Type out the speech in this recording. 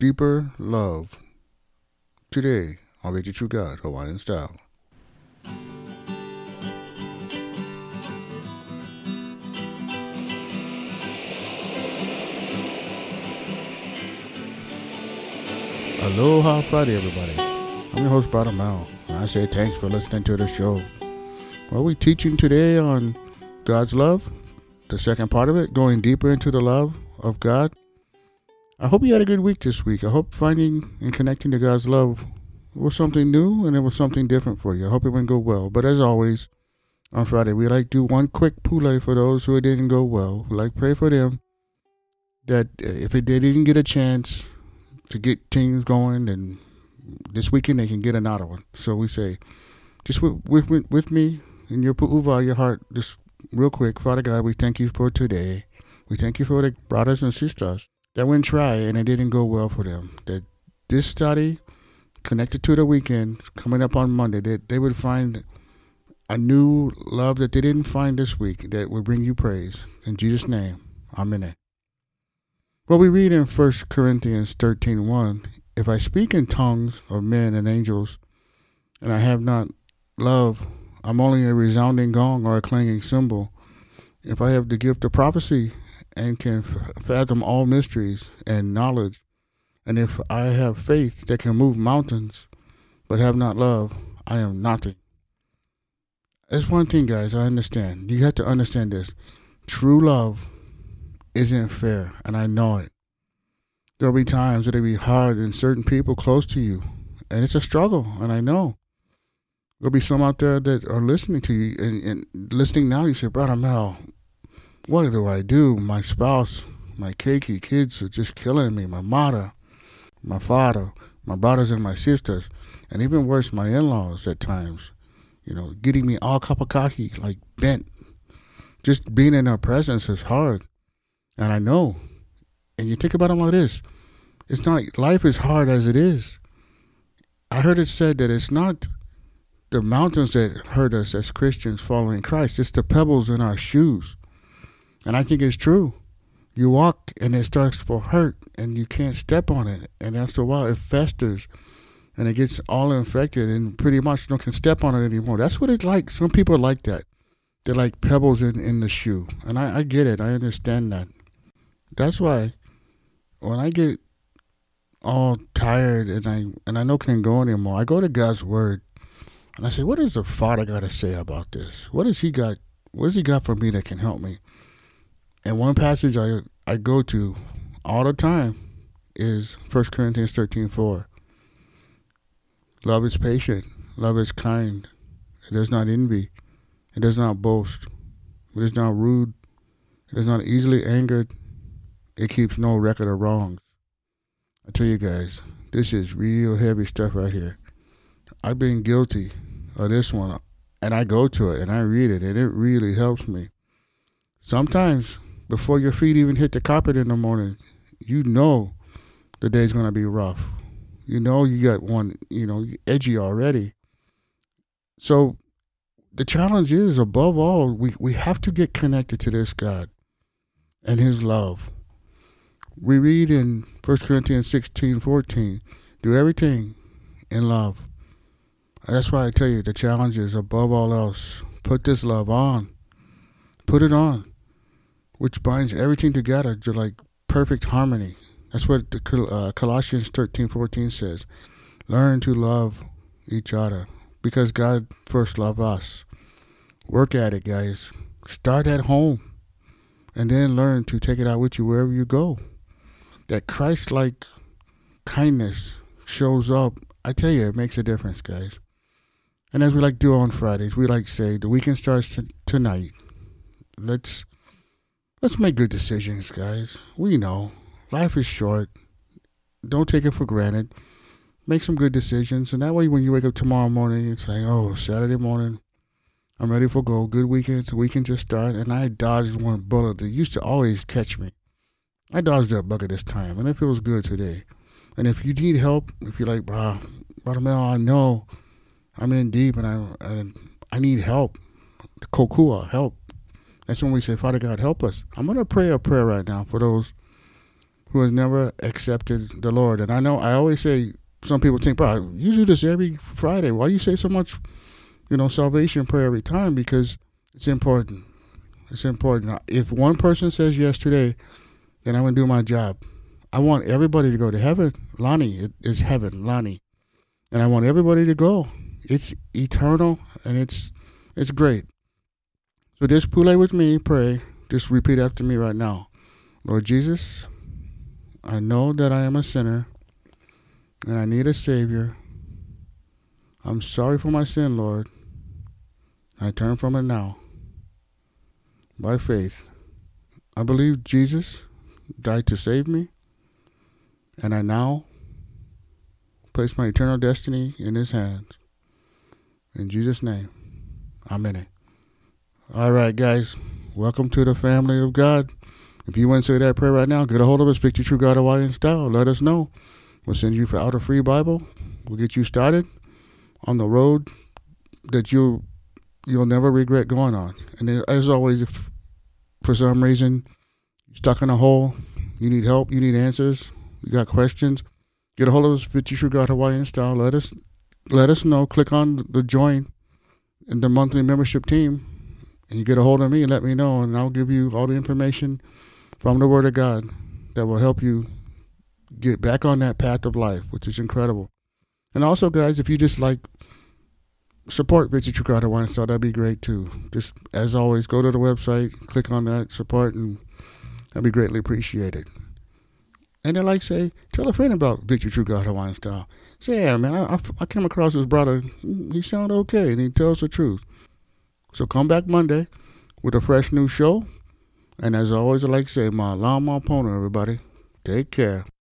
Deeper Love. Today, read you true God, Hawaiian style. Aloha Friday, everybody. I'm your host, Brother Mel, and I say thanks for listening to the show. Well, we're teaching today on God's love, the second part of it, going deeper into the love of God. I hope you had a good week this week. I hope finding and connecting to God's love was something new and it was something different for you. I hope it went go well. But as always, on Friday, we like do one quick pule for those who it didn't go well. We like pray for them that uh, if they didn't get a chance to get things going, then this weekend they can get another one. So we say, just with, with, with me in your pu'uwai, your heart, just real quick, Father God, we thank you for today. We thank you for the brothers and sisters that went try and it didn't go well for them. That this study, connected to the weekend, coming up on Monday, that they would find a new love that they didn't find this week that would bring you praise. In Jesus' name, Amen. Well, we read in 1 Corinthians 13 1, If I speak in tongues of men and angels, and I have not love, I'm only a resounding gong or a clanging cymbal. If I have the gift of prophecy and can fathom all mysteries and knowledge. And if I have faith that can move mountains, but have not love, I am nothing. That's one thing, guys, I understand. You have to understand this. True love isn't fair, and I know it. There'll be times that it'll be hard in certain people close to you, and it's a struggle, and I know. There'll be some out there that are listening to you, and, and listening now, you say, Brother Mel, what do I do? My spouse, my keiki kids are just killing me. My mother, my father, my brothers and my sisters, and even worse, my in-laws at times. You know, getting me all kapakahi, like bent. Just being in their presence is hard, and I know. And you think about it like this: it's not life is hard as it is. I heard it said that it's not the mountains that hurt us as Christians following Christ; it's the pebbles in our shoes. And I think it's true. You walk and it starts to hurt and you can't step on it. And after a while it festers and it gets all infected and pretty much no can step on it anymore. That's what it's like. Some people are like that. They're like pebbles in, in the shoe. And I, I get it. I understand that. That's why when I get all tired and I and I know can't go anymore, I go to God's word and I say, What does the Father got to say about this? What does he got what has he got for me that can help me? And one passage I I go to all the time is 1 Corinthians 13 4. Love is patient, love is kind, it does not envy, it does not boast, it is not rude, it is not easily angered, it keeps no record of wrongs. I tell you guys, this is real heavy stuff right here. I've been guilty of this one, and I go to it and I read it, and it really helps me. Sometimes before your feet even hit the carpet in the morning, you know the day's gonna be rough. You know you got one, you know, edgy already. So the challenge is above all, we, we have to get connected to this God and his love. We read in 1 Corinthians 16, 14, do everything in love. that's why I tell you the challenge is above all else, put this love on. Put it on which binds everything together to like perfect harmony. That's what the, uh, Colossians thirteen fourteen says. Learn to love each other because God first loved us. Work at it, guys. Start at home and then learn to take it out with you wherever you go. That Christ like kindness shows up. I tell you, it makes a difference, guys. And as we like do on Fridays, we like say the weekend starts t- tonight. Let's Let's make good decisions, guys. We know life is short. Don't take it for granted. Make some good decisions, and that way, when you wake up tomorrow morning, it's like, oh, Saturday morning, I'm ready for go. Good weekend. So we can just start. and I dodged one bullet that used to always catch me. I dodged that bucket this time, and it feels good today. And if you need help, if you're like, bro, Mel, I know I'm in deep, and I I, I need help, kokua help that's when we say, Father God, help us. I'm going to pray a prayer right now for those who has never accepted the Lord. And I know I always say some people think, bro, you do this every Friday. Why you say so much, you know, salvation prayer every time? Because it's important. It's important. If one person says yes today, then I'm gonna do my job. I want everybody to go to heaven. lani, it is heaven, lani, and I want everybody to go. It's eternal and it's it's great. So just pray with me, pray. Just repeat after me right now. Lord Jesus, I know that I am a sinner and I need a Savior. I'm sorry for my sin, Lord. I turn from it now. By faith, I believe Jesus died to save me, and I now place my eternal destiny in His hands. In Jesus' name, Amen. All right, guys, welcome to the family of God. If you want to say that prayer right now, get a hold of us, Victory True God Hawaiian Style. Let us know. We'll send you out a free Bible. We'll get you started on the road that you you'll never regret going on. And as always, if for some reason you're stuck in a hole, you need help, you need answers, you got questions, get a hold of us, Victory True God Hawaiian Style. Let us let us know. Click on the join in the monthly membership team, and you get a hold of me and let me know, and I'll give you all the information from the Word of God that will help you get back on that path of life, which is incredible. And also, guys, if you just like support God Hawaiian Style, that'd be great too. Just as always, go to the website, click on that support, and that'd be greatly appreciated. And then, like, say, tell a friend about God Hawaiian Style. Say, yeah, man, I, I came across this brother. He sounded okay, and he tells the truth. So come back Monday with a fresh new show. And as always, I like to say, my alarm, my opponent, everybody. Take care.